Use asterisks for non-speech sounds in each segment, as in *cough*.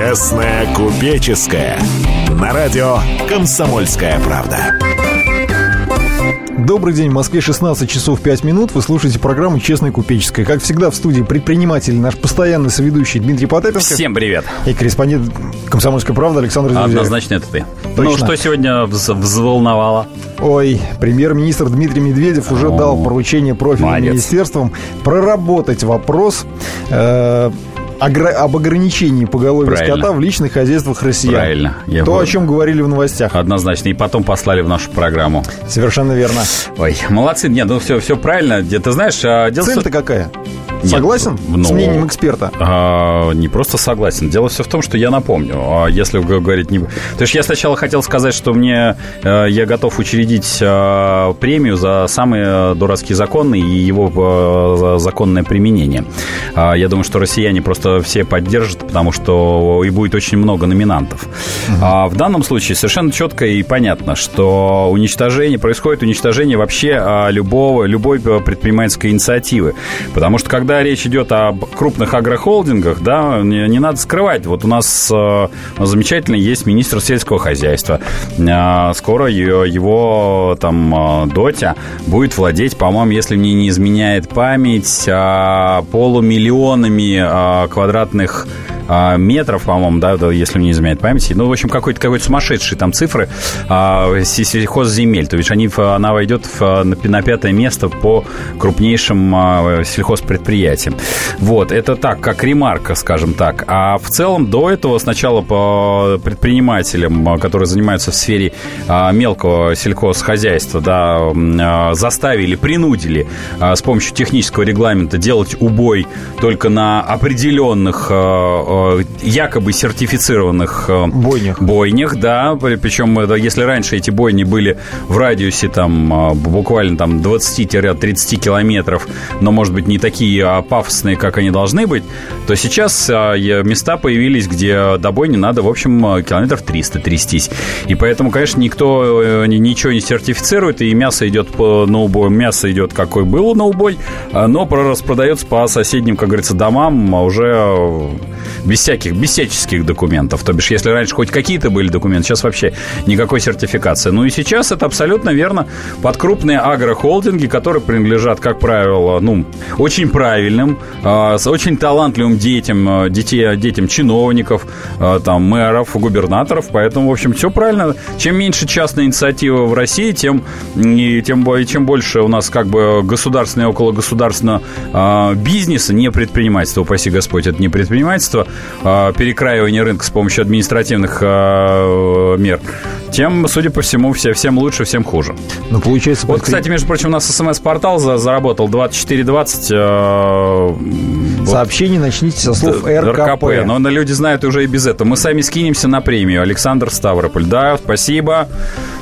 Честная купеческая. На радио «Комсомольская правда». Добрый день, в Москве 16 часов 5 минут. Вы слушаете программу «Честная купеческая». Как всегда, в студии предприниматель, наш постоянный соведущий Дмитрий Потапенко. Всем привет. И корреспондент «Комсомольской правды» Александр Зюзяев. Однозначно это ты. Точно. Ну, что сегодня вз- взволновало? Ой, премьер-министр Дмитрий Медведев уже О, дал поручение профильным молодец. министерствам проработать вопрос э, огра- об ограничении поголовья Правильно. скота в личных хозяйствах россиян. Правильно. Я То, бы- о чем говорили в новостях. Однозначно. И потом послали в нашу программу. Совершенно верно. Ой, молодцы. Нет, ну все, все правильно. Ты знаешь, а, дело Цель-то какая? Нет, Согласен ну, с мнением эксперта? А, не просто согласен. Дело все в том, что я напомню, а если говорить не... То есть я сначала хотел сказать, что мне э, я готов учредить э, премию за самый э, дурацкий закон и его э, законное применение. А, Я думаю, что россияне просто все поддержат, потому что и будет очень много номинантов. А В данном случае совершенно четко и понятно, что уничтожение происходит уничтожение вообще а, любого любой предпринимательской инициативы, потому что когда речь идет о крупных агрохолдингах, да, не, не надо скрывать. Вот у нас э, замечательно есть министр сельского хозяйства. А, Скоро ее- его там э, Дотя будет владеть, по-моему, если мне не изменяет память, а, полумиллионами а, квадратных а, метров, по-моему, да, если мне не изменяет память. Ну, в общем, какой-то какой сумасшедший там цифры а, се- сельхозземель. То есть они, она войдет в, на, пятое место по крупнейшим а, сельхозпредприятиям. Вот, это так, как ремарка, скажем так. А в целом до этого сначала по предпринимателям, которые занимаются в сфере мелкого сельхозхозяйства, да, заставили, принудили с помощью технического регламента делать убой только на определенных а, а, якобы сертифицированных а, Бойнях. бойнях, да, причем это, если раньше эти бойни были в радиусе там буквально там 20-30 километров, но, может быть, не такие а, пафосные, как они должны быть, то сейчас места появились, где до бойни надо, в общем, километров 300 трястись. И поэтому, конечно, никто э, ни- ничего не сертифицирует, и мясо идет по, на убой, мясо идет какой было на убой, но про- распродается по соседним, как говорится, домам а уже э, без всяких, без документов. То бишь, если раньше хоть какие-то были документы, сейчас вообще никакой сертификации. Ну и сейчас это абсолютно верно под крупные агрохолдинги, которые принадлежат, как правило, ну, очень правильным, а, с очень талантливым детям, а, детей, детям чиновников, а, там, мэров, губернаторов. Поэтому, в общем, все правильно. Чем меньше частной инициативы в России, тем, и тем, бо- чем больше у нас как бы государственного и окологосударственного а, бизнеса, не предпринимательства, упаси Господь, это не предпринимательство, перекраивание рынка с помощью административных а, мер, тем, судя по всему, все, всем лучше, всем хуже. Ну, получается... Вот, кстати, между прочим, у нас СМС-портал за- заработал 2420. э, вот, Сообщение начните со слов РКП. Но на люди знают уже и без этого. Мы сами скинемся на премию. Александр Ставрополь. Да, спасибо.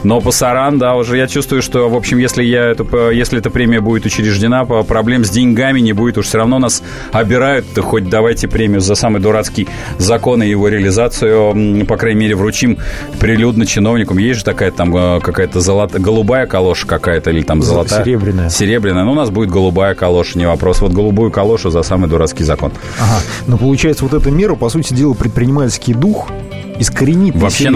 Но Пасаран, да, уже я чувствую, что, в общем, если, я эту, если эта премия будет учреждена, проблем с деньгами не будет. Уж все равно нас обирают. Да хоть давайте премию за самый дурацкий закон и его реализацию, по крайней мере, вручим прилюдно чиновникам. Есть же такая там э, какая-то золотая, голубая калоша какая-то или там золотая. серебряная. Серебряная. Ну, у нас будет голубая калоша, не вопрос. Вот голубую калошу за самый дурацкий закон. Ага. Но получается, вот эта мера, по сути дела, предпринимательский дух искоренит на Вообще,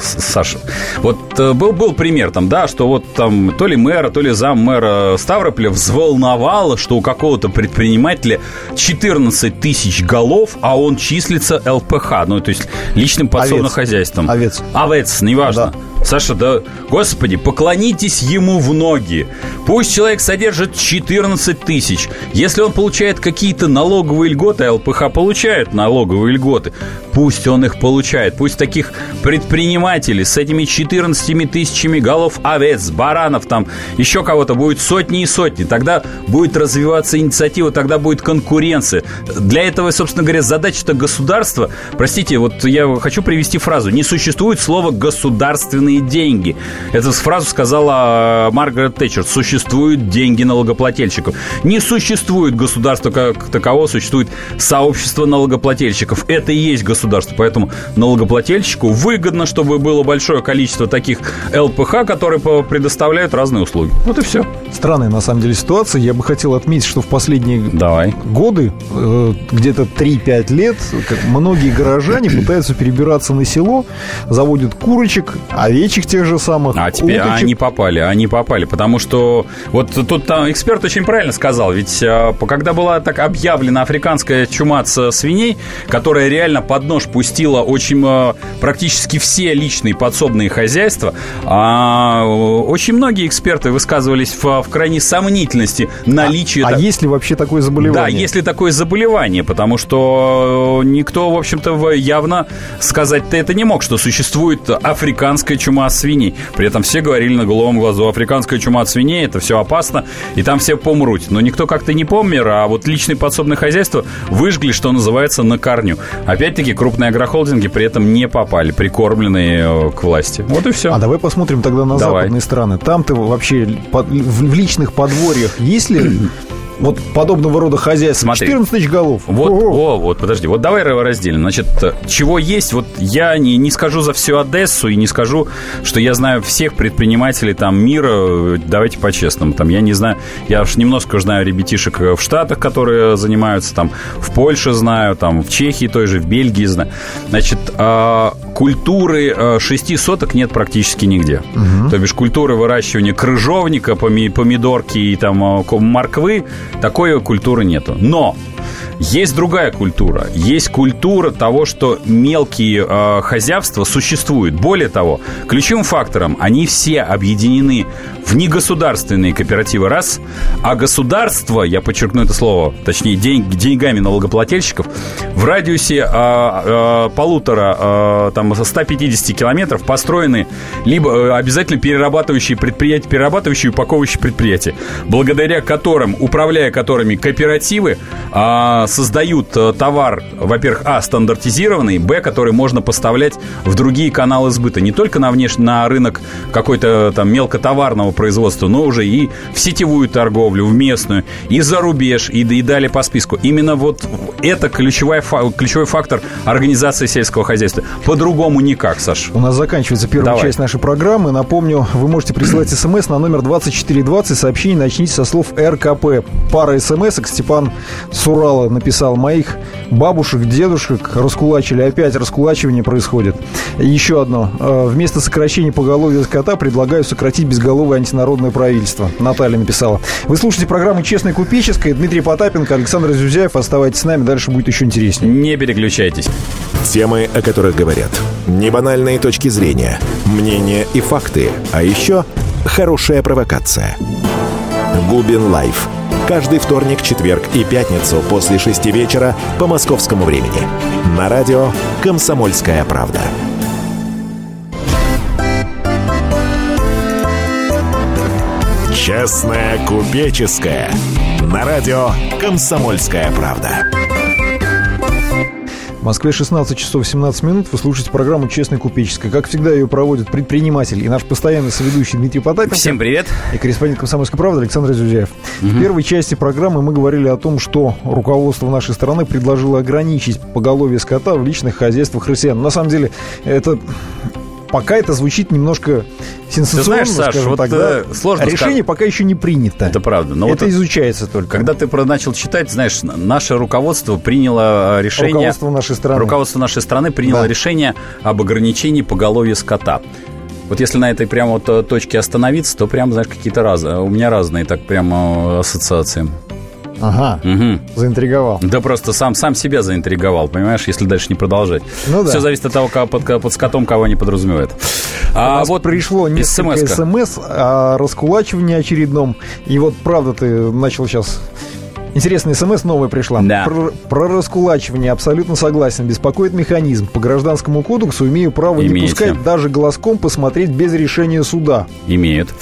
С- Саша, вот э, был, был пример там, да, что вот там то ли мэра, то ли зам мэра Ставрополя взволновало, что у какого-то предпринимателя 14 тысяч голов, а он числится ЛПХ, ну, то есть личным подсобным Овец. хозяйством. Овец. Овец, неважно. Саша, да, господи, поклонитесь ему в ноги. Пусть человек содержит 14 тысяч. Если он получает какие-то налоговые льготы, а ЛПХ получает налоговые льготы, пусть он их получает. Пусть таких предпринимателей с этими 14 тысячами голов овец, баранов, там еще кого-то будет сотни и сотни. Тогда будет развиваться инициатива, тогда будет конкуренция. Для этого, собственно говоря, задача-то государства. Простите, вот я хочу привести фразу. Не существует слова «государственные деньги». Эту фразу сказала э, Маргарет Тэтчер. Существуют деньги налогоплательщиков. Не существует государства как такового, существует сообщество налогоплательщиков. Это и есть государство. Поэтому налогоплательщики налогоплательщику выгодно, чтобы было большое количество таких ЛПХ, которые предоставляют разные услуги. Вот и все. Странная, на самом деле, ситуация. Я бы хотел отметить, что в последние Давай. годы, э, где-то 3-5 лет, многие горожане пытаются перебираться на село, заводят курочек, овечек тех же самых. А теперь уточек. они попали, они попали. Потому что вот тут там эксперт очень правильно сказал. Ведь э, когда была так объявлена африканская чума с свиней, которая реально под нож пустила очень э, практически все личные подсобные хозяйства, а, очень многие эксперты высказывались в, в крайней сомнительности наличия... А, а есть ли вообще такое заболевание? Да, есть ли такое заболевание, потому что никто, в общем-то, явно сказать-то это не мог, что существует африканская чума от свиней. При этом все говорили на головом глазу, африканская чума от свиней, это все опасно, и там все помрут. Но никто как-то не помер, а вот личные подсобные хозяйства выжгли, что называется, на корню. Опять-таки, крупные агрохолдинги при этом не попали, прикормленные э, к власти. Вот и все. А давай посмотрим тогда на давай. западные страны. Там-то вообще в личных подворьях есть ли вот подобного рода хозяйства. Смотри. 14 тысяч голов. Вот, о, вот, подожди, вот давай разделим. Значит, чего есть, вот я не, не скажу за всю Одессу и не скажу, что я знаю всех предпринимателей там мира, давайте по-честному. Там я не знаю, я уж немножко знаю ребятишек в Штатах, которые занимаются, там в Польше знаю, там в Чехии той же, в Бельгии знаю. Значит, э, культуры э, шести соток нет практически нигде. Угу. То бишь культуры выращивания крыжовника, помидорки и там э, морквы такой культуры нету. Но есть другая культура. Есть культура того, что мелкие э, хозяйства существуют. Более того, ключевым фактором они все объединены в негосударственные кооперативы раз, а государство, я подчеркну это слово, точнее день, деньгами налогоплательщиков, в радиусе э, э, полутора, э, там, 150 километров построены либо э, обязательно перерабатывающие предприятия, перерабатывающие и упаковывающие предприятия, благодаря которым, управляя которыми кооперативы э, создают э, товар, во-первых, а, стандартизированный, б, который можно поставлять в другие каналы сбыта. Не только на, внеш... на рынок какой-то там мелкотоварного производства, но уже и в сетевую торговлю, в местную, и за рубеж, и, и далее по списку. Именно вот это ключевой, ключевой фактор организации сельского хозяйства. По-другому никак, Саш. У нас заканчивается первая Давай. часть нашей программы. Напомню, вы можете присылать *clears throat* смс на номер 2420. Сообщение начните со слов РКП. Пара смс Степан Сурала написал, моих бабушек, дедушек раскулачили. Опять раскулачивание происходит. Еще одно. Э, вместо сокращения поголовья скота предлагаю сократить безголовое антинародное правительство. Наталья написала. Вы слушаете программу «Честная купеческая». Дмитрий Потапенко, Александр Зюзяев. Оставайтесь с нами, дальше будет еще интереснее. Не переключайтесь. Темы, о которых говорят. Небанальные точки зрения, мнения и факты. А еще хорошая провокация. Губин Live Каждый вторник, четверг и пятницу после шести вечера по московскому времени. На радио «Комсомольская правда». Честная купеческая. На радио «Комсомольская правда». Москве 16 часов 17 минут. Вы слушаете программу «Честная купеческая». Как всегда, ее проводит предприниматель и наш постоянный соведущий Дмитрий Потапенко. Всем привет. И корреспондент «Комсомольской правды» Александр Зюзяев. Угу. В первой части программы мы говорили о том, что руководство нашей страны предложило ограничить поголовье скота в личных хозяйствах россиян. На самом деле, это пока это звучит немножко сенсационно, Ты знаешь, Саш, вот так, да? сложно Решение сказать. пока еще не принято. Это правда. Но это вот изучается только. Когда ты начал читать, знаешь, наше руководство приняло решение... Руководство нашей страны. Руководство нашей страны приняло да. решение об ограничении поголовья скота. Вот если на этой прямо вот э, точке остановиться, то прям, знаешь, какие-то разные. У меня разные так прямо ассоциации. Ага, угу. заинтриговал. Да просто сам, сам себя заинтриговал, понимаешь, если дальше не продолжать. Ну, да. Все зависит от того, как под, под скотом кого они подразумевают. А, вот пришло несколько смс о раскулачивании очередном. И вот правда ты начал сейчас Интересная смс новая пришла. Да. Про, про раскулачивание абсолютно согласен. Беспокоит механизм. По гражданскому кодексу имею право Имеете. не пускать даже глазком посмотреть без решения суда. Имеют.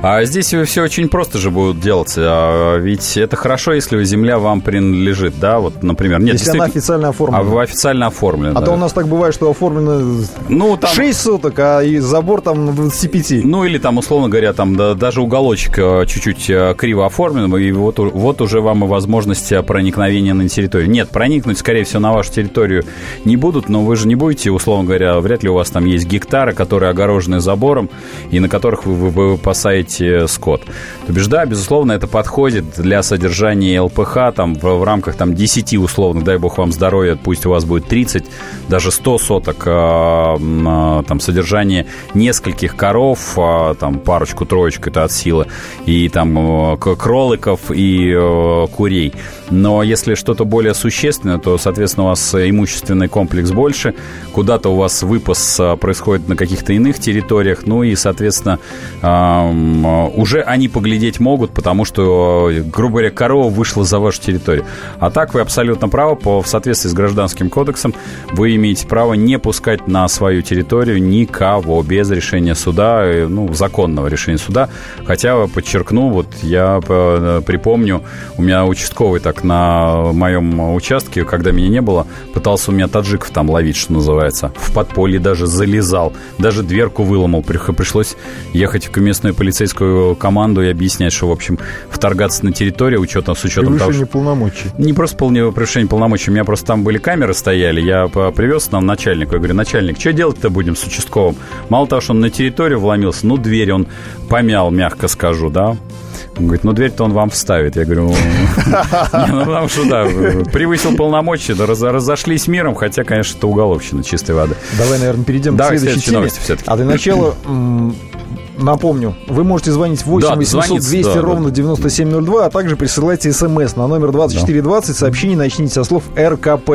А здесь все очень просто же будут делаться. А ведь это хорошо, если земля вам принадлежит, да? Вот, например, нет. Если она официально оформлена. А официально оформлена. А да. то у нас так бывает, что оформлено ну, там... 6 соток, а и забор там на 25. Ну, или там, условно говоря, там да, даже уголочек э, чуть-чуть э, криво оформлен, и вот, вот уже вам и возможность проникновения на территорию. Нет, проникнуть, скорее всего, на вашу территорию не будут, но вы же не будете, условно говоря, вряд ли у вас там есть гектары, которые огорожены забором, и на которых вы, вы, вы выпасаете скот. То бишь, да, безусловно, это подходит для содержания ЛПХ там, в, в рамках там, 10 условно, дай бог вам здоровья, пусть у вас будет 30, даже 100 соток э, э, там, содержания нескольких коров, э, там, парочку-троечку, это от силы, и там кроликов и курей. Но если что-то более существенное, то, соответственно, у вас имущественный комплекс больше, куда-то у вас выпас а, происходит на каких-то иных территориях, ну и, соответственно, уже они поглядеть могут, потому что, грубо говоря, корова вышла за вашу территорию. А так вы абсолютно правы, по, в соответствии с Гражданским кодексом, вы имеете право не пускать на свою территорию никого без решения суда, э, ну, законного решения суда. Хотя, подчеркну, вот я э, припомню, у меня участковый так на моем участке, когда меня не было, пытался у меня таджиков там ловить, что называется. В подполье даже залезал, даже дверку выломал. Пришлось ехать в местную полицейскую команду и объяснять, что, в общем, вторгаться на территорию учетом, с учетом того, что... полномочий. Не просто полное превышение полномочий. У меня просто там были камеры стояли. Я привез нам начальнику. Я говорю, начальник, что делать-то будем с участковым? Мало того, что он на территорию вломился, ну, дверь он помял, мягко скажу, да. Он говорит, ну дверь-то он вам вставит. Я говорю, ну потому что да, превысил полномочия, да, разошлись миром, хотя, конечно, это уголовщина чистой воды. Давай, наверное, перейдем к следующей теме. А для начала Напомню, вы можете звонить 8 да, 800 200 да, ровно 9702, а также присылайте смс на номер 2420. Да. Сообщение начните со слов РКП.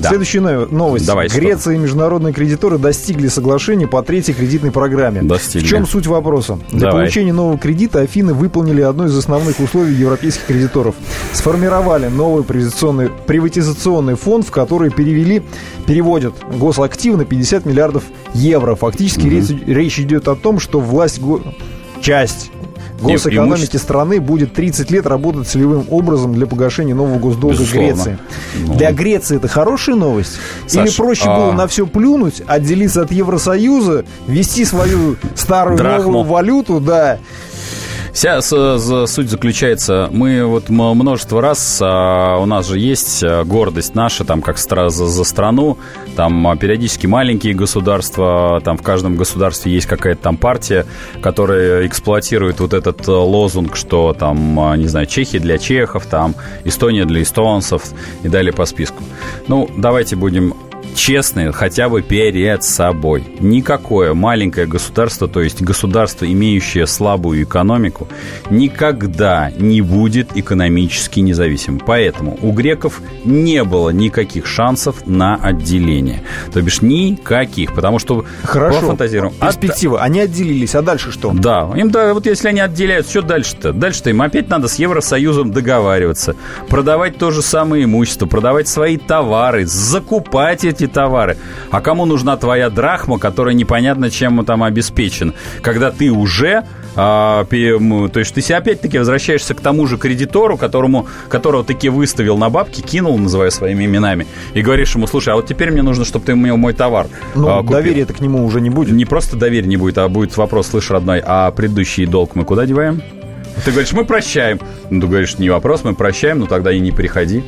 Да. Следующая новость. Давай, Греция и международные кредиторы достигли соглашения по третьей кредитной программе. Достигли. В чем суть вопроса? Для Давай. получения нового кредита Афины выполнили одно из основных условий европейских кредиторов. Сформировали новый приватизационный, приватизационный фонд, в который перевели, переводят госактивы на 50 миллиардов евро. Фактически угу. речь, речь идет о том, что власть часть госэкономики страны будет 30 лет работать целевым образом для погашения нового госдолга Безусловно. Греции. Ну. Для Греции это хорошая новость? Саш, Или проще а... было на все плюнуть, отделиться от Евросоюза, ввести свою старую Драхму. новую валюту, да, Вся суть заключается, мы вот множество раз, а, у нас же есть а, гордость наша, там, как за, за страну, там а, периодически маленькие государства, там в каждом государстве есть какая-то там партия, которая эксплуатирует вот этот лозунг, что там, не знаю, Чехия для чехов, там, Эстония для эстонцев и далее по списку. Ну, давайте будем честные хотя бы перед собой. Никакое маленькое государство, то есть государство, имеющее слабую экономику, никогда не будет экономически независимым. Поэтому у греков не было никаких шансов на отделение. То бишь никаких, потому что Хорошо, фантазируем. перспектива. От... Они отделились, а дальше что? Да, им да, вот если они отделяют, что дальше-то? Дальше-то им опять надо с Евросоюзом договариваться, продавать то же самое имущество, продавать свои товары, закупать эти товары. А кому нужна твоя драхма, которая непонятно чем там обеспечен, когда ты уже а, то есть ты опять-таки возвращаешься к тому же кредитору, которому, которого таки выставил на бабки, кинул, называя своими именами, и говоришь ему, слушай, а вот теперь мне нужно, чтобы ты мне мой товар Ну, а, доверия-то к нему уже не будет. Не просто доверия не будет, а будет вопрос, слышь, родной, а предыдущий долг мы куда деваем? Ты говоришь, мы прощаем. Ну, ты говоришь, не вопрос, мы прощаем, но тогда и не приходи.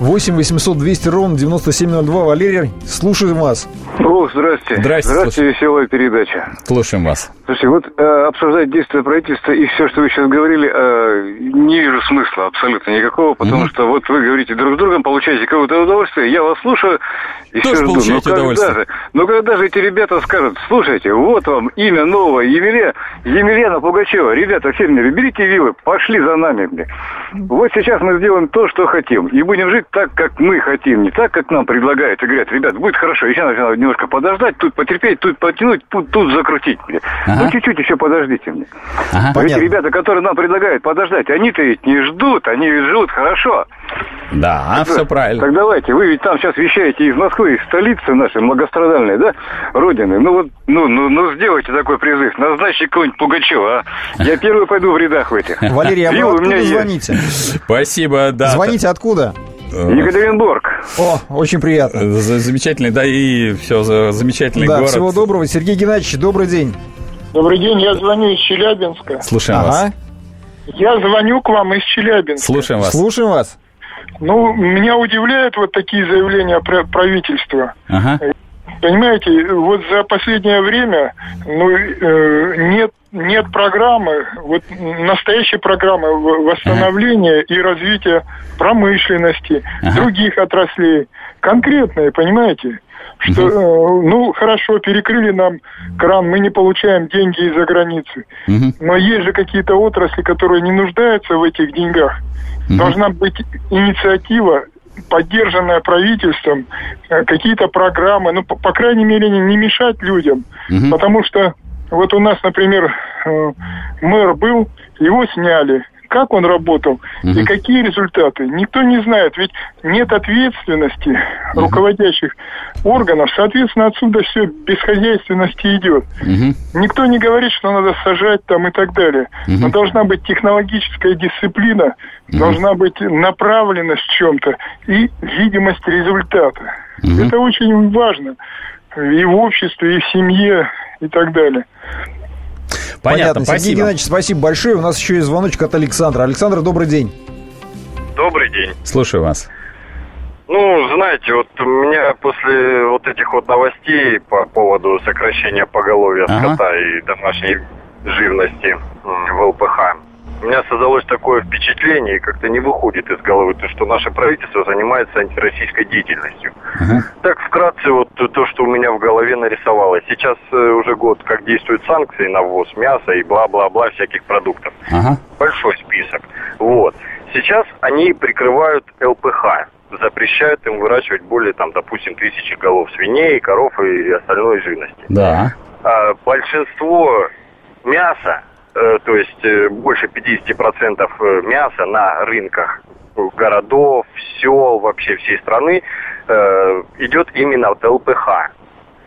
8 800 200 ровно 9702. Валерий, слушаем вас. О, здрасте. Здрасте. Здравствуйте, веселая передача. Слушаем вас. Слушайте, вот э, обсуждать действия правительства и все, что вы сейчас говорили, э, не вижу смысла абсолютно никакого, потому mm-hmm. что вот вы говорите друг с другом, получаете какое-то удовольствие, я вас слушаю и Тоже все жду. Но когда, же, но когда же эти ребята скажут, слушайте, вот вам имя новое, Емелья, Емельяна Пугачева, ребята, фермеры, берите вилы, пошли за нами, бля. Вот сейчас мы сделаем то, что хотим, и будем жить так, как мы хотим, не так, как нам предлагают, и говорят, ребят, будет хорошо, еще надо немножко подождать, тут потерпеть, тут потянуть, тут, тут закрутить, бля. Ага. Ну, чуть-чуть еще подождите мне. Ага. Эти ребята, которые нам предлагают подождать, они-то ведь не ждут, они ведь живут хорошо. Да, так, все правильно. Так давайте, вы ведь там сейчас вещаете из Москвы, из столицы нашей многострадальной, да, родины. Ну вот, ну, ну, ну сделайте такой призыв, назначьте кого-нибудь Пугачева, а? Я *laughs* первый пойду в рядах в этих. Валерий, а вы откуда звоните? Спасибо, да. Звоните откуда? Екатеринбург. О, очень приятно. Замечательный, да, и все, замечательный да, город. всего доброго. Сергей Геннадьевич, добрый день. Добрый день, я звоню из Челябинска. Слушаем ага. вас. Я звоню к вам из Челябинска. Слушаем вас. Слушаем вас. Ну, меня удивляют вот такие заявления правительства. Ага. Понимаете, вот за последнее время ну, э, нет, нет программы, вот настоящей программы восстановления ага. и развития промышленности, ага. других отраслей. Конкретные, понимаете? Что, угу. ну, хорошо, перекрыли нам кран, мы не получаем деньги из-за границы. Угу. Но есть же какие-то отрасли, которые не нуждаются в этих деньгах. Угу. Должна быть инициатива поддержанная правительством, э, какие-то программы, ну, по, по крайней мере, не, не мешать людям. Угу. Потому что вот у нас, например, э, мэр был, его сняли как он работал угу. и какие результаты. Никто не знает, ведь нет ответственности угу. руководящих органов, соответственно, отсюда все бесхозяйственности идет. Угу. Никто не говорит, что надо сажать там и так далее. Угу. Но должна быть технологическая дисциплина, угу. должна быть направленность в чем-то и видимость результата. Угу. Это очень важно и в обществе, и в семье, и так далее. Понятно, Понятно. спасибо. Сергей Геннадьевич, спасибо большое. У нас еще есть звоночек от Александра. Александр, добрый день. Добрый день. Слушаю вас. Ну, знаете, вот у меня после вот этих вот новостей по поводу сокращения поголовья ага. скота и домашней живности в ЛПХ, у меня создалось такое впечатление, и как-то не выходит из головы, то, что наше правительство занимается антироссийской деятельностью. Uh-huh. Так, вкратце, вот то, что у меня в голове нарисовалось. Сейчас э, уже год, как действуют санкции на ввоз мяса и бла-бла-бла всяких продуктов. Uh-huh. Большой список. Вот. Сейчас они прикрывают ЛПХ запрещают им выращивать более, там, допустим, тысячи голов свиней, коров и остальной живности. Да. А большинство мяса то есть э, больше 50% э, мяса на рынках городов, сел, вообще всей страны идет именно от ЛПХ.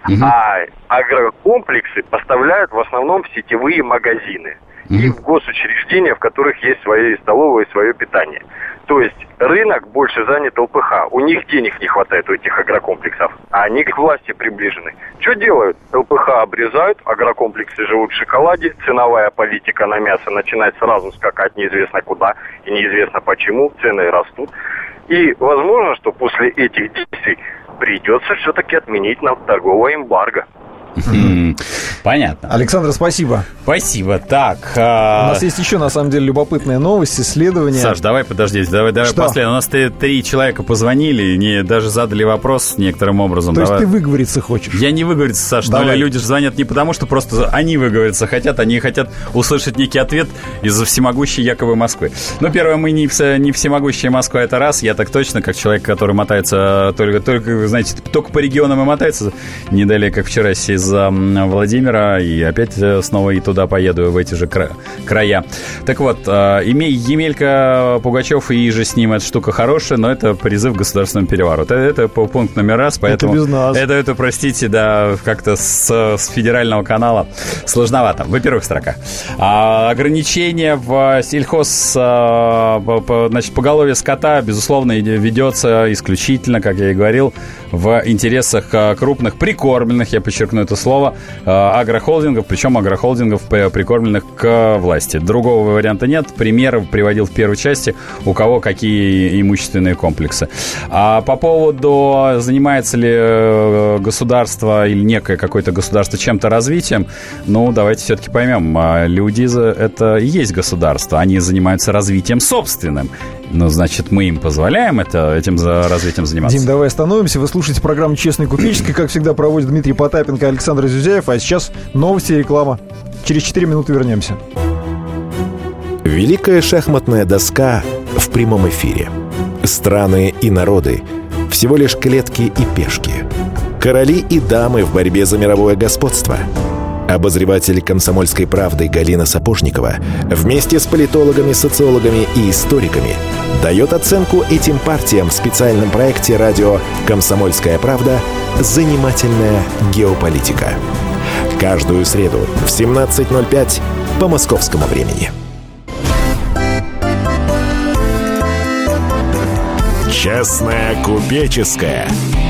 Угу. А агрокомплексы поставляют в основном в сетевые магазины и в госучреждения, в которых есть свои столовые, свое питание. То есть рынок больше занят ЛПХ. У них денег не хватает, у этих агрокомплексов. А они к власти приближены. Что делают? ЛПХ обрезают, агрокомплексы живут в шоколаде, ценовая политика на мясо начинает сразу скакать неизвестно куда и неизвестно почему, цены растут. И возможно, что после этих действий придется все-таки отменить нам торговое эмбарго. *laughs* Понятно. Александр, спасибо. Спасибо. Так. А... У нас есть еще, на самом деле, любопытная новость, исследование. Саш, давай подожди, давай, давай Что? после. У нас три человека позвонили, не даже задали вопрос некоторым образом. То есть ты выговориться хочешь? Я не выговориться, Саш. Давай. Но люди же звонят не потому, что просто они выговориться хотят, они хотят услышать некий ответ из-за всемогущей якобы Москвы. Ну, первое, мы не, не всемогущая Москва, это раз. Я так точно, как человек, который мотается только, только знаете, только по регионам и мотается, не далее, как вчера, из Владимира, и опять э, снова и туда поеду, в эти же кра- края. Так вот, э, Емелька Пугачев и же с ним эта штука хорошая, но это призыв к государственному перевороту. Это, это пункт номер раз, поэтому... Это без нас. Это, это простите, да, как-то с, с федерального канала сложновато. Во первых строках. А, ограничение в сельхоз, а, по, значит, поголовье скота, безусловно, ведется исключительно, как я и говорил, в интересах а, крупных прикормленных, я подчеркну это слово, а, агрохолдингов, причем агрохолдингов, прикормленных к власти. Другого варианта нет. Пример приводил в первой части, у кого какие имущественные комплексы. А по поводу, занимается ли э, государство или некое какое-то государство чем-то развитием, ну, давайте все-таки поймем. А, люди — это и есть государство. Они занимаются развитием собственным. Ну, значит, мы им позволяем это, этим за развитием заниматься. Дим, давай остановимся. Вы слушаете программу «Честный купеческий». Как всегда, проводит Дмитрий Потапенко и Александр Зюзяев. А сейчас новости и реклама. Через 4 минуты вернемся. Великая шахматная доска в прямом эфире. Страны и народы. Всего лишь клетки и пешки. Короли и дамы в борьбе за мировое господство – Обозреватель «Комсомольской правды» Галина Сапожникова вместе с политологами, социологами и историками дает оценку этим партиям в специальном проекте радио «Комсомольская правда. Занимательная геополитика». Каждую среду в 17.05 по московскому времени. Честная купеческая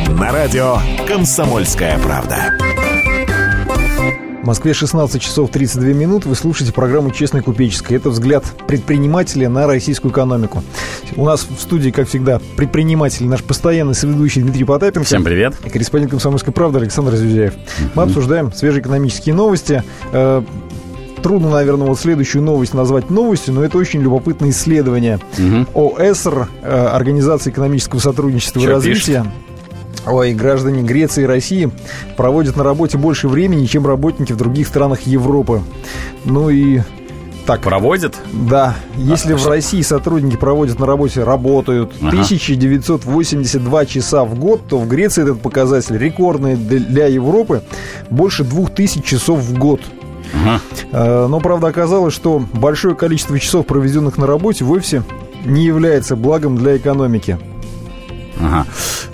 на радио «Комсомольская правда». Москве 16 часов 32 минут. Вы слушаете программу «Честная купеческая». Это взгляд предпринимателя на российскую экономику. У нас в студии, как всегда, предприниматель, наш постоянный соведущий Дмитрий Потапенко. Всем привет. И корреспондент «Комсомольской правды» Александр Зюзяев. Мы обсуждаем свежие экономические новости. Э, трудно, наверное, вот следующую новость назвать новостью, но это очень любопытное исследование угу. ОЭСР, э, Организации экономического сотрудничества Что и развития. Пишет? Ой, граждане Греции и России проводят на работе больше времени, чем работники в других странах Европы. Ну и так. Проводят? Да. Если а, в что? России сотрудники проводят на работе, работают ага. 1982 часа в год, то в Греции этот показатель рекордный для Европы больше 2000 часов в год. Ага. Но, правда, оказалось, что большое количество часов, проведенных на работе, вовсе не является благом для экономики. Ага.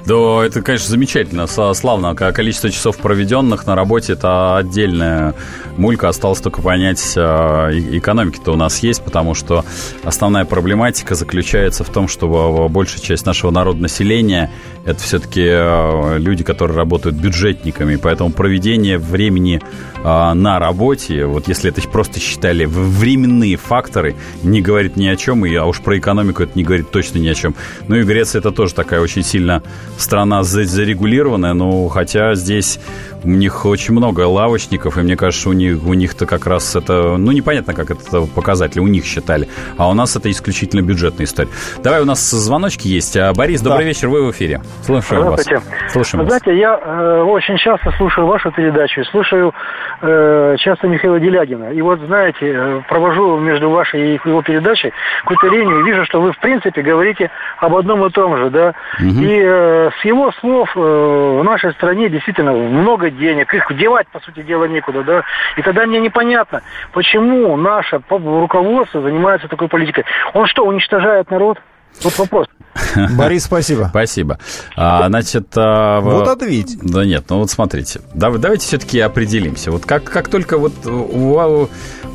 Да, это, конечно, замечательно, славно. Количество часов проведенных на работе – это отдельная мулька. Осталось только понять, а, экономики-то у нас есть, потому что основная проблематика заключается в том, что большая часть нашего народонаселения – это все-таки а, люди, которые работают бюджетниками. Поэтому проведение времени на работе, вот если это просто считали временные факторы, не говорит ни о чем, и, а уж про экономику это не говорит точно ни о чем. Ну и Греция – это тоже такая очень сильно страна зарегулированная, но хотя здесь у них очень много лавочников, и мне кажется, у них у них-то как раз это, ну, непонятно, как это показатели у них считали, а у нас это исключительно бюджетная история. Давай, у нас звоночки есть. А, Борис, да. добрый вечер, вы в эфире. Слушаем вас. Слушаем Вы знаете, я э, очень часто слушаю вашу передачу, слушаю э, часто Михаила Делягина. И вот, знаете, э, провожу между вашей и его передачей какую-то линию, вижу, что вы, в принципе, говорите об одном и том же, да. Угу. И э, с его слов э, в нашей стране действительно много денег, их девать, по сути дела, некуда, да. И тогда мне непонятно, почему наше руководство занимается такой политикой. Он что, уничтожает народ? Вот вопрос. *laughs* Борис, спасибо. Спасибо. А, значит, а, вот ответь. Да нет, ну вот смотрите. давайте все-таки определимся. Вот как, как только вот,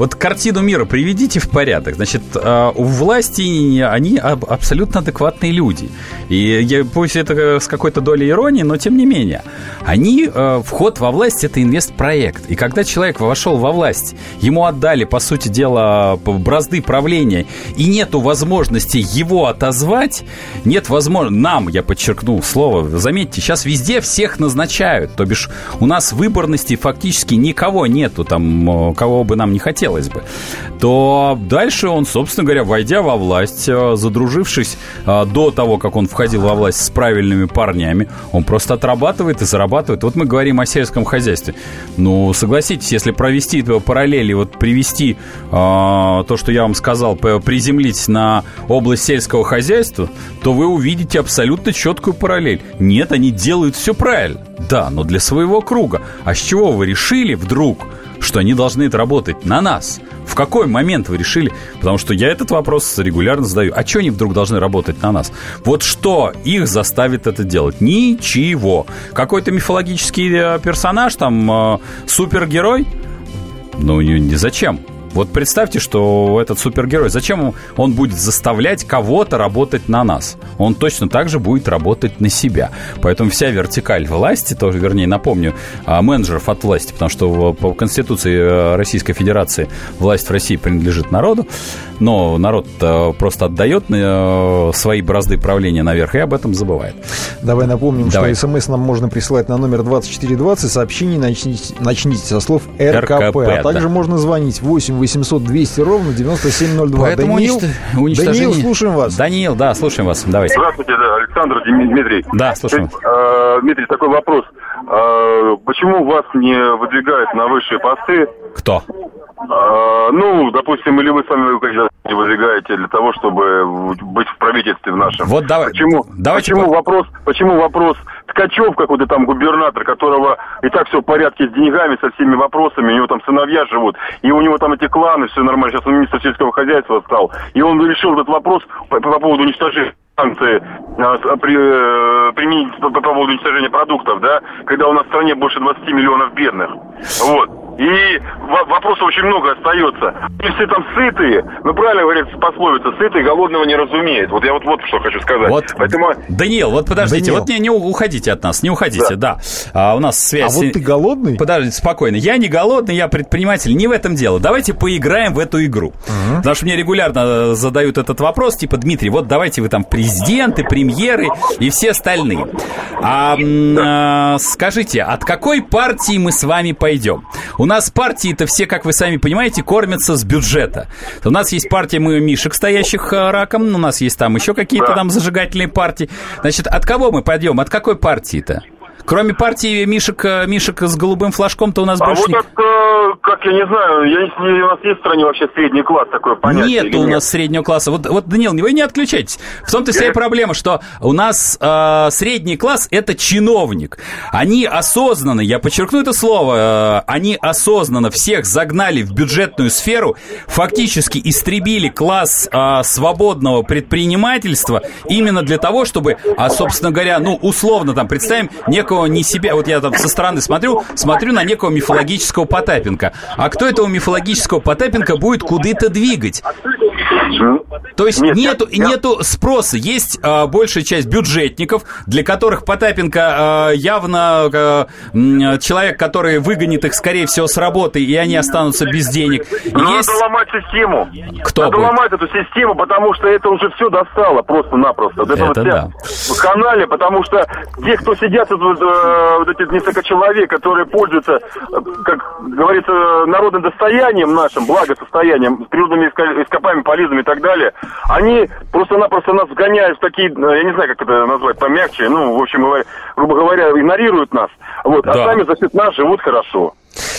вот картину мира приведите в порядок. Значит, а, у власти они абсолютно адекватные люди. И я, пусть это с какой-то долей иронии, но тем не менее. Они, а, вход во власть – это инвестпроект. И когда человек вошел во власть, ему отдали, по сути дела, бразды правления, и нету возможности его отозвать, нет возможности, нам, я подчеркнул слово, заметьте, сейчас везде всех назначают, то бишь у нас выборности фактически никого нету, там, кого бы нам не хотелось бы, то дальше он, собственно говоря, войдя во власть, э, задружившись э, до того, как он входил во власть с правильными парнями, он просто отрабатывает и зарабатывает. Вот мы говорим о сельском хозяйстве. Ну, согласитесь, если провести параллели, вот привести э, то, что я вам сказал, приземлить на область сельского хозяйства, то вы увидите абсолютно четкую параллель. Нет, они делают все правильно. Да, но для своего круга. А с чего вы решили вдруг, что они должны это работать на нас? В какой момент вы решили? Потому что я этот вопрос регулярно задаю. А что они вдруг должны работать на нас? Вот что их заставит это делать? Ничего. Какой-то мифологический э, персонаж, там, э, супергерой? Ну, не, зачем? Вот представьте, что этот супергерой, зачем он будет заставлять кого-то работать на нас? Он точно так же будет работать на себя. Поэтому вся вертикаль власти, тоже, вернее, напомню, а, менеджеров от власти, потому что по Конституции э, Российской Федерации власть в России принадлежит народу, но народ просто отдает э, свои бразды правления наверх и об этом забывает. Давай напомним, Давай. что смс нам можно присылать на номер 2420, сообщение начните, начните со слов РКП, РКП а также да. можно звонить 8 800 200 ровно 9702. Поэтому Даниил, уничтожение... Даниил, слушаем вас. Даниил, да, слушаем вас. Давайте. Здравствуйте, да, Александр Дмитрий. Да, слушаем. Э, Дмитрий, такой вопрос. Э, почему вас не выдвигают на высшие посты? Кто? А, ну, допустим, или вы сами не выдвигаете для того, чтобы быть в правительстве в нашем. Вот давай. Почему, давайте почему по... вопрос, почему вопрос Ткачев, какой-то там губернатор, которого и так все в порядке с деньгами, со всеми вопросами, у него там сыновья живут, и у него там эти кланы, все нормально, сейчас он министр сельского хозяйства стал, и он решил этот вопрос по, по поводу уничтожения санкции а, при, э, применить по, по поводу уничтожения продуктов, да, когда у нас в стране больше 20 миллионов бедных. Вот. И вопросов очень много остается. И все там сытые. Ну, правильно говорит пословица, сытый голодного не разумеет. Вот я вот, вот что хочу сказать. Вот, Поэтому... Даниил, вот подождите, Даниил. вот не, не уходите от нас, не уходите, да. да. А, у нас связь... А вот ты голодный? Подождите, спокойно. Я не голодный, я предприниматель. Не в этом дело. Давайте поиграем в эту игру. Угу. Потому что мне регулярно э, задают этот вопрос, типа, Дмитрий, вот давайте вы там президенты, премьеры и все остальные. А, а скажите, от какой партии мы с вами пойдем? У нас партии-то все, как вы сами понимаете, кормятся с бюджета. У нас есть партия мы Мишек, стоящих э, раком, у нас есть там еще какие-то да. там зажигательные партии. Значит, от кого мы пойдем? От какой партии-то? Кроме партии Мишек, э, Мишек с голубым флажком-то у нас а больше... вот от, э, как я не знаю, я у нас есть в стране вообще средний класс такое понятие? Нет у нас среднего класса. Вот, вот, Данил, вы не отключайтесь. В том-то вся и проблема, что у нас э, средний класс – это чиновник. Они осознанно, я подчеркну это слово, э, они осознанно всех загнали в бюджетную сферу, фактически истребили класс э, свободного предпринимательства именно для того, чтобы, а, собственно говоря, ну, условно там представим некого не себя, вот я там со стороны смотрю, смотрю на некого мифологического Потапенко. А кто этого мифологического Потапенко будет куда-то двигать? То есть Нет, нету, я, нету спроса. Есть э, большая часть бюджетников, для которых Потапенко э, явно э, человек, который выгонит их, скорее всего, с работы, и они останутся без денег. Но есть... Надо ломать систему. Кто Надо будет? ломать эту систему, потому что это уже все достало просто-напросто. Это, это да. В канале, потому что те, кто сидят, вот, э, вот эти несколько человек, которые пользуются, э, как говорится, народным достоянием нашим, благосостоянием, природными ископаемыми полезными и так далее, они просто-напросто нас вгоняют в такие, э, я не знаю, как это назвать, помягче, ну, в общем, грубо говоря, игнорируют нас, вот, а да. а сами за счет нас живут хорошо.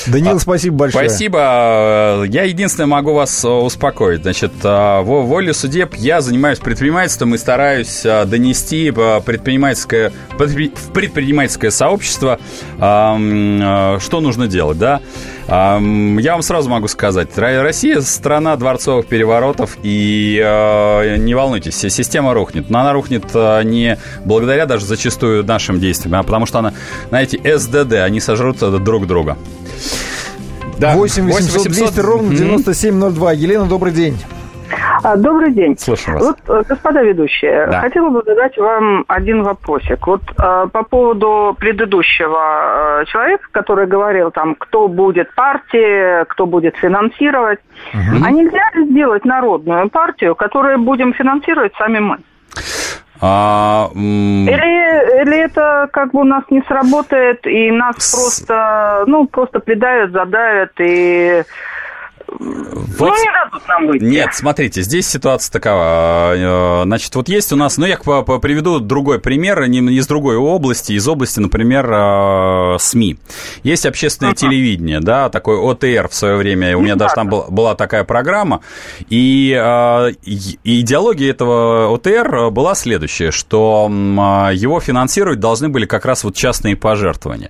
Данил, спасибо большое. Спасибо. Я единственное могу вас э, успокоить. Значит, в воле судеб я занимаюсь предпринимательством и стараюсь э, донести предпринимательское, в предпринимательское сообщество, что нужно делать, да. Я вам сразу могу сказать, Россия страна дворцовых переворотов, и э, не волнуйтесь, система рухнет. Но она рухнет э, не благодаря даже зачастую нашим действиям, а потому что она, знаете, СДД, они сожрут друг друга. Да. 8 800 200 ровно 9702. Елена, добрый день. А, добрый день. Слушаю вас. Вот, э, господа ведущие, да. хотела бы задать вам один вопросик. Вот э, по поводу предыдущего э, человека, который говорил там, кто будет партией, кто будет финансировать. Угу. А нельзя ли сделать народную партию, которую будем финансировать сами мы? А, или, или это как бы у нас не сработает, и нас с... просто, ну, просто придавят, задавят, и вот... Ну, не дадут нам выйти. Нет, смотрите, здесь ситуация такова. Э, значит, вот есть у нас, ну, я приведу другой пример, не из другой области, из области, например, э, СМИ. Есть общественное uh-huh. телевидение, да, такой ОТР в свое время, у меня даже там была, была такая программа, и, э, и идеология этого ОТР была следующая, что его финансировать должны были как раз вот частные пожертвования.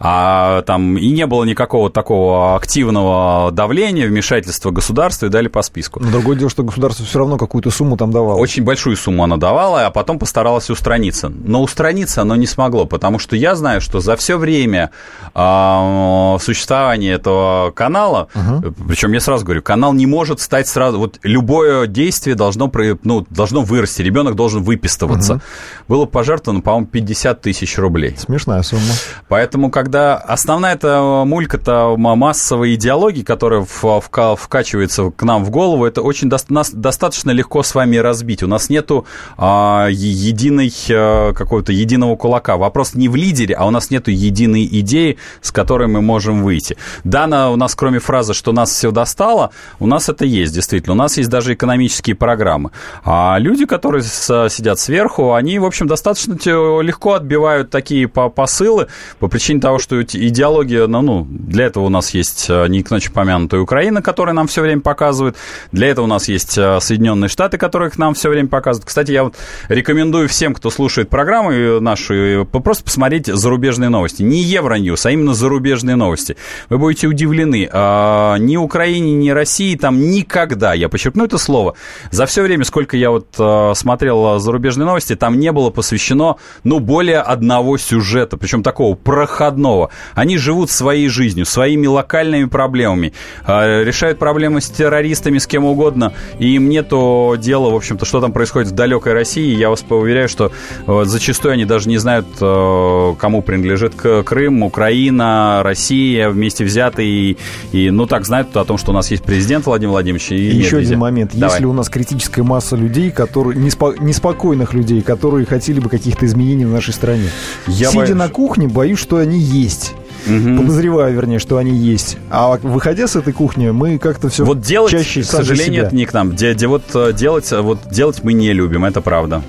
А, там и не было никакого такого активного давления, вмешательства государства и дали по списку. Но другое дело, что государство все равно какую-то сумму там давало. Очень большую сумму она давала, а потом постаралась устраниться. Но устраниться оно не смогло, потому что я знаю, что за все время э, существования этого канала, угу. причем я сразу говорю, канал не может стать сразу, вот любое действие должно, ну, должно вырасти, ребенок должен выпистываться. Угу. Было пожертвовано, по-моему, 50 тысяч рублей. Смешная сумма. Поэтому, когда основная эта мулька-то массовой идеологии, которая в, в вкачивается к нам в голову, это очень до, нас достаточно легко с вами разбить. У нас нету а, единой, а, какого-то единого кулака. Вопрос не в лидере, а у нас нету единой идеи, с которой мы можем выйти. Да, на, у нас кроме фразы, что нас все достало, у нас это есть, действительно. У нас есть даже экономические программы. А люди, которые с, сидят сверху, они, в общем, достаточно легко отбивают такие посылы по причине того, что идеология, ну, ну для этого у нас есть а, не к ночи помянутая Украина, Украина, которая нам все время показывает. Для этого у нас есть э, Соединенные Штаты, которые к нам все время показывают. Кстати, я вот рекомендую всем, кто слушает программу нашу, просто посмотреть зарубежные новости. Не Евроньюз, а именно зарубежные новости. Вы будете удивлены. А, ни Украине, ни России там никогда, я подчеркну это слово, за все время, сколько я вот э, смотрел зарубежные новости, там не было посвящено, ну, более одного сюжета, причем такого проходного. Они живут своей жизнью, своими локальными проблемами, э, решают проблемы с террористами, с кем угодно, и им нету дела, в общем-то, что там происходит в далекой России. Я вас уверяю, что э, зачастую они даже не знают, э, кому принадлежит Крым, Украина, Россия вместе взятые, и, и ну, так знают о том, что у нас есть президент Владимир Владимирович. И, еще один момент. Давай. Если у нас критическая масса людей, которые неспо, неспокойных людей, которые хотели бы каких-то изменений в нашей стране. Я Сидя боюсь. на кухне, боюсь, что они есть. Угу. Подозреваю, вернее, что они есть. А выходя с этой кухни, мы как-то все вот делать, чаще к сожалению, это не к нам. Где, где вот э, делать, вот делать мы не любим, это правда.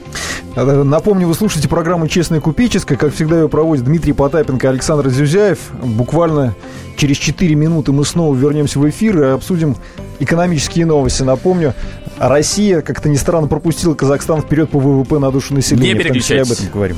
Э, напомню, вы слушаете программу «Честная купеческая». Как всегда, ее проводят Дмитрий Потапенко и Александр Зюзяев. Буквально через 4 минуты мы снова вернемся в эфир и обсудим экономические новости. Напомню, Россия, как-то не странно, пропустила Казахстан вперед по ВВП на душу населения. Не переключайтесь. об этом говорим.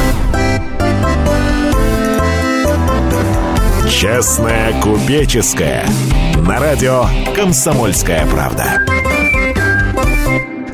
Честная купеческая. На радио «Комсомольская правда».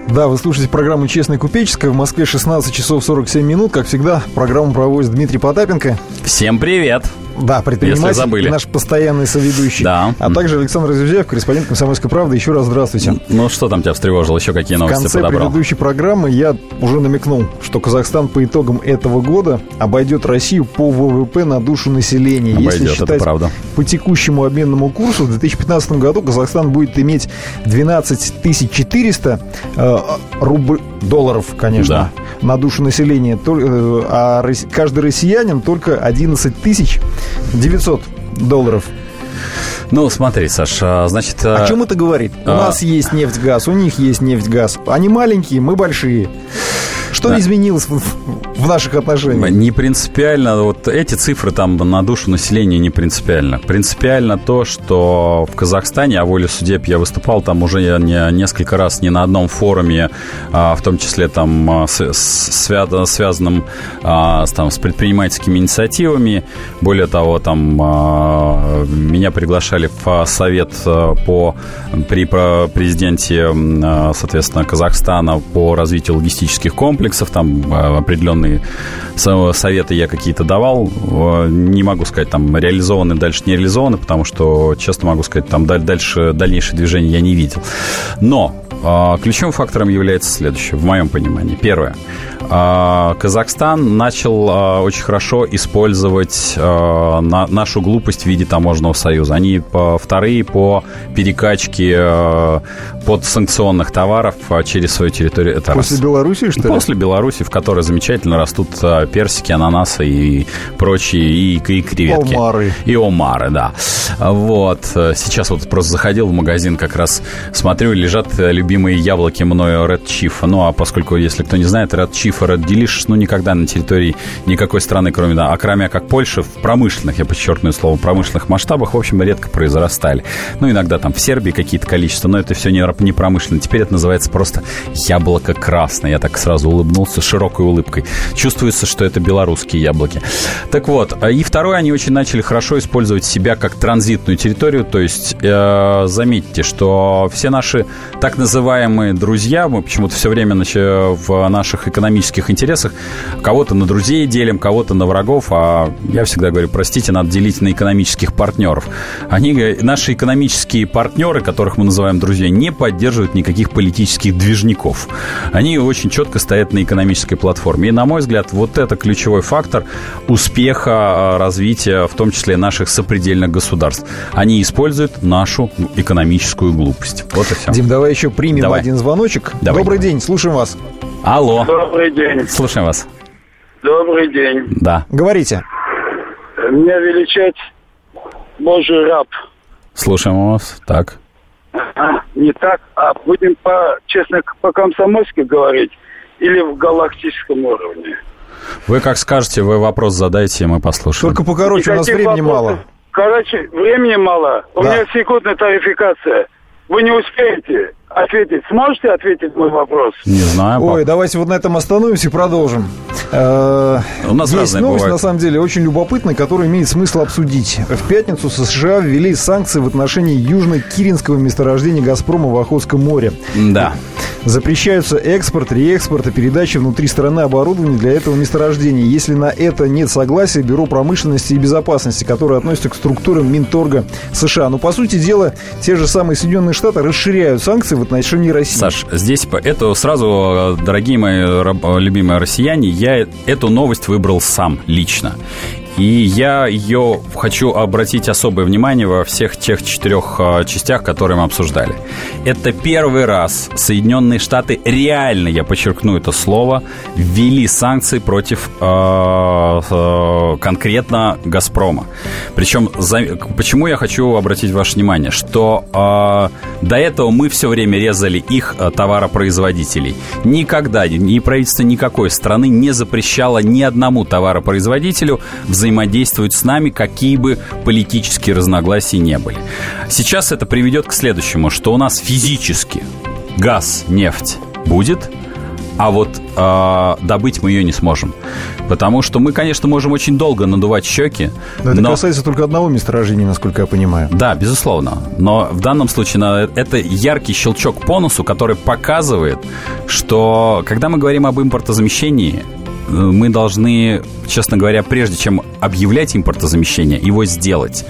Да, вы слушаете программу «Честная купеческая». В Москве 16 часов 47 минут. Как всегда, программу проводит Дмитрий Потапенко. Всем привет! Да, предприниматель забыли. наш постоянный соведущий. Да. А также Александр Зюзяев, корреспондент «Комсомольской правды». Еще раз здравствуйте. Ну, что там тебя встревожило? Еще какие новости В конце подобрал? предыдущей программы я уже намекнул, что Казахстан по итогам этого года обойдет Россию по ВВП на душу населения. Обойдет, Если считать это правда. по текущему обменному курсу, в 2015 году Казахстан будет иметь 12 400 э, рубль, долларов, конечно, да. на душу населения, э, а каждый россиянин только 11 900 долларов. Ну, смотри, Саша, значит... О чем это говорит? У а... нас есть нефть-газ, у них есть нефть-газ. Они маленькие, мы большие. Что да. изменилось в, в наших отношениях? Не принципиально. Вот эти цифры там на душу населения не принципиально. Принципиально то, что в Казахстане, а воле судеб я выступал там уже не, несколько раз не на одном форуме, а, в том числе там а, с, свя, связанном а, там, с предпринимательскими инициативами. Более того, там меня приглашали в совет по при президенте, соответственно, Казахстана по развитию логистических комплексов там а, определенные советы я какие-то давал. Не могу сказать, там, реализованы, дальше не реализованы, потому что, честно могу сказать, там дальше, дальнейшее движение я не видел. Но ключевым фактором является следующее, в моем понимании. Первое. А, Казахстан начал а, очень хорошо использовать а, нашу глупость в виде таможенного союза. Они вторые по перекачке подсанкционных товаров через свою территорию. Это После раз. Беларуси, что ли? После Беларуси, в которой замечательно растут персики, ананасы и прочие, и, и креветки. Омары. И омары, да. Вот. Сейчас вот просто заходил в магазин, как раз смотрю, лежат любимые яблоки мною Red Chief. Ну, а поскольку, если кто не знает, Red Chief Beef Red Delicious, ну, никогда на территории никакой страны, кроме, да, а кроме как Польши, в промышленных, я подчеркну слово, промышленных масштабах, в общем, редко произрастали. Ну, иногда там в Сербии какие-то количества, но это все не, не промышленно. Теперь это называется просто яблоко красное. Я так сразу улыбнулся широкой улыбкой. Чувствуется, что это белорусские яблоки. Так вот, и второе, они очень начали хорошо использовать себя как транзитную территорию, то есть э, заметьте, что все наши так называемые друзья, мы почему-то все время в наших экономических интересах. Кого-то на друзей делим, кого-то на врагов, а я всегда говорю, простите, надо делить на экономических партнеров. Они, наши экономические партнеры, которых мы называем друзья, не поддерживают никаких политических движников. Они очень четко стоят на экономической платформе. И, на мой взгляд, вот это ключевой фактор успеха а, развития, в том числе наших сопредельных государств. Они используют нашу экономическую глупость. Вот и все. Дим, давай еще примем давай. один звоночек. Давай, Добрый давай. день, слушаем вас. Алло. Добрый день. Слушаем вас. Добрый день. Да. Говорите. Меня величать Божий раб. Слушаем вас. Так. А, не так, а будем по, честно, по-комсомольски говорить или в галактическом уровне. Вы как скажете, вы вопрос задайте, мы послушаем. Только покороче, Никаких у нас времени вопросов. мало. Короче, времени мало. У да. меня секундная тарификация. Вы не успеете ответить. Сможете ответить мой вопрос? Не знаю. Ой, пап. давайте вот на этом остановимся и продолжим. Э, У нас Есть новость, бывают. на самом деле, очень любопытная, которую имеет смысл обсудить. В пятницу США ввели санкции в отношении южно-киринского месторождения «Газпрома» в Охотском море. Да. Запрещаются экспорт, реэкспорт и передача внутри страны оборудования для этого месторождения. Если на это нет согласия Бюро промышленности и безопасности, которое относится к структурам Минторга США. Но, по сути дела, те же самые Соединенные Штаты расширяют санкции в отношении России. Саш, здесь это сразу, дорогие мои любимые россияне, я эту новость выбрал сам лично. И я ее хочу обратить особое внимание во всех тех четырех а, частях, которые мы обсуждали. Это первый раз Соединенные Штаты реально, я подчеркну это слово, ввели санкции против э, э, конкретно «Газпрома». Причем, за, почему я хочу обратить ваше внимание, что э, до этого мы все время резали их товаропроизводителей. Никогда ни правительство никакой страны не запрещало ни одному товаропроизводителю взаимодействовать взаимодействовать с нами, какие бы политические разногласия не были. Сейчас это приведет к следующему, что у нас физически газ, нефть будет, а вот э, добыть мы ее не сможем. Потому что мы, конечно, можем очень долго надувать щеки. Но это но... касается только одного месторождения, насколько я понимаю. Да, безусловно. Но в данном случае это яркий щелчок по носу, который показывает, что когда мы говорим об импортозамещении, мы должны, честно говоря, прежде чем объявлять импортозамещение, его сделать.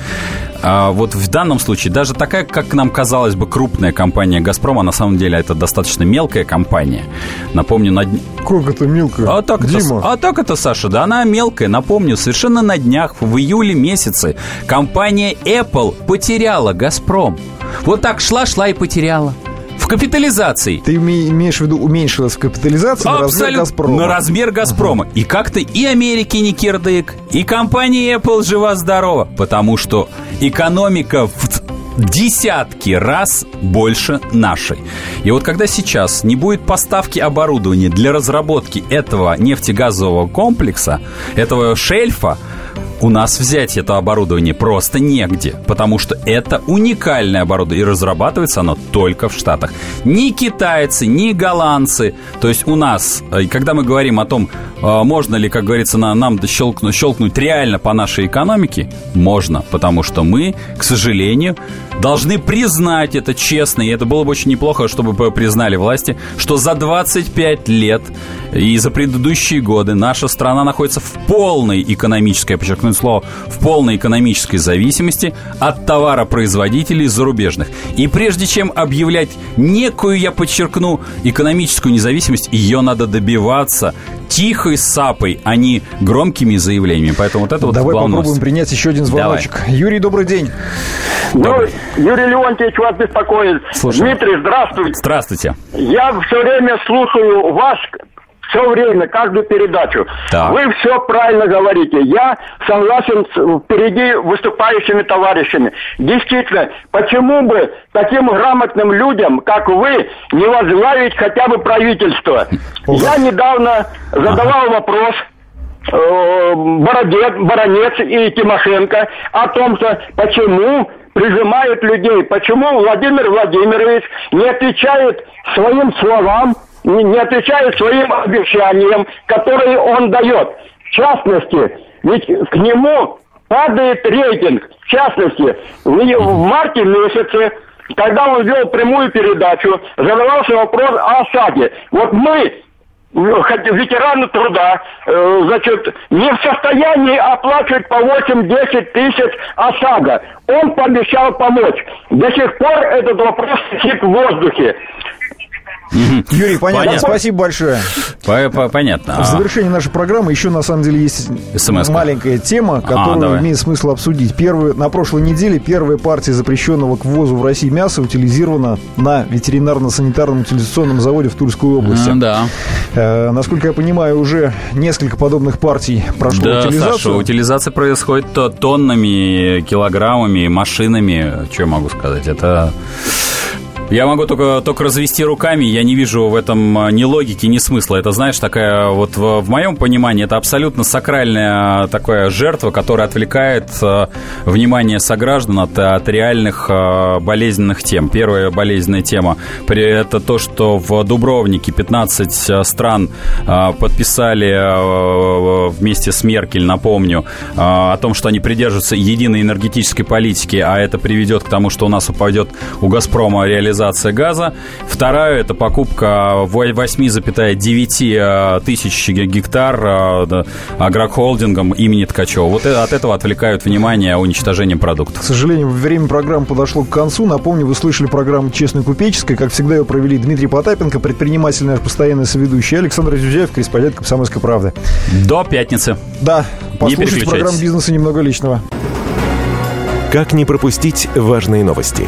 А вот в данном случае даже такая, как нам казалось бы, крупная компания «Газпром», а на самом деле это достаточно мелкая компания. Напомню, на... Как это мелкая? А так, Дима. Это, а так это, Саша, да, она мелкая. Напомню, совершенно на днях, в июле месяце, компания Apple потеряла «Газпром». Вот так шла-шла и потеряла в капитализации. Ты имеешь в виду уменьшилась в капитализации на размер «Газпрома». На размер «Газпрома». Ага. И как-то и Америки не кирдык, и компания Apple жива-здорова, потому что экономика в десятки раз больше нашей. И вот когда сейчас не будет поставки оборудования для разработки этого нефтегазового комплекса, этого шельфа, у нас взять это оборудование просто негде, потому что это уникальное оборудование, и разрабатывается оно только в Штатах. Ни китайцы, ни голландцы. То есть у нас, э, когда мы говорим о том, э, можно ли, как говорится, нам щелкнуть, щелкнуть реально по нашей экономике, можно, потому что мы, к сожалению, должны признать это честно, и это было бы очень неплохо, чтобы признали власти, что за 25 лет и за предыдущие годы наша страна находится в полной экономической, я подчеркну слово, в полной экономической зависимости от товаропроизводителей зарубежных. И прежде чем объявлять некую, я подчеркну, экономическую независимость, ее надо добиваться тихой сапой, а не громкими заявлениями. Поэтому вот это вот Давай попробуем принять еще один звоночек. Давай. Юрий, добрый день. Добрый. Юрий Леонтьевич вас беспокоит. Слушай. Дмитрий, здравствуйте. Здравствуйте. Я все время слушаю вас, все время, каждую передачу. Так. Вы все правильно говорите. Я согласен с впереди выступающими товарищами. Действительно, почему бы таким грамотным людям, как вы, не возглавить хотя бы правительство? Я недавно задавал ага. вопрос э, Бородец, Баронец и Тимошенко о том, что почему прижимают людей, почему Владимир Владимирович не отвечает своим словам не отвечает своим обещаниям, которые он дает. В частности, ведь к нему падает рейтинг. В частности, в марте месяце, когда он вел прямую передачу, задавался вопрос о ОСАГе. Вот мы ветераны труда, э, значит, не в состоянии оплачивать по 8-10 тысяч ОСАГО. Он пообещал помочь. До сих пор этот вопрос висит в воздухе. Юрий, понятно. понятно. Спасибо большое. Понятно. В завершении нашей программы еще, на самом деле, есть смс маленькая тема, а, которую а, имеет смысл обсудить. Первый, на прошлой неделе первая партия запрещенного к ввозу в России мяса утилизирована на ветеринарно-санитарном утилизационном заводе в Тульской области. А, да. Э, насколько я понимаю, уже несколько подобных партий прошло да, утилизацию. Саша, утилизация происходит тоннами, килограммами, машинами. Что я могу сказать? Это я могу только, только развести руками, я не вижу в этом а, ни логики, ни смысла. Это, знаешь, такая вот в, в моем понимании, это абсолютно сакральная такая жертва, которая отвлекает э, внимание сограждан от, от реальных э, болезненных тем. Первая болезненная тема – это то, что в Дубровнике 15 стран э, подписали э, вместе с Меркель, напомню, э, о том, что они придерживаются единой энергетической политики, а это приведет к тому, что у нас упадет у «Газпрома» реализация реализация газа. Вторая – это покупка 8,9 э, тысяч гектар э, агрохолдингом имени Ткачева. Вот от этого отвлекают внимание уничтожением продуктов. К сожалению, время программы подошло к концу. Напомню, вы слышали программу «Честная купеческая». Как всегда, ее провели Дмитрий Потапенко, предприниматель наш постоянный соведущий, Александр Зюзяев, корреспондент «Комсомольской правды». До пятницы. Да, послушайте программу «Бизнеса немного личного». Как не пропустить важные новости?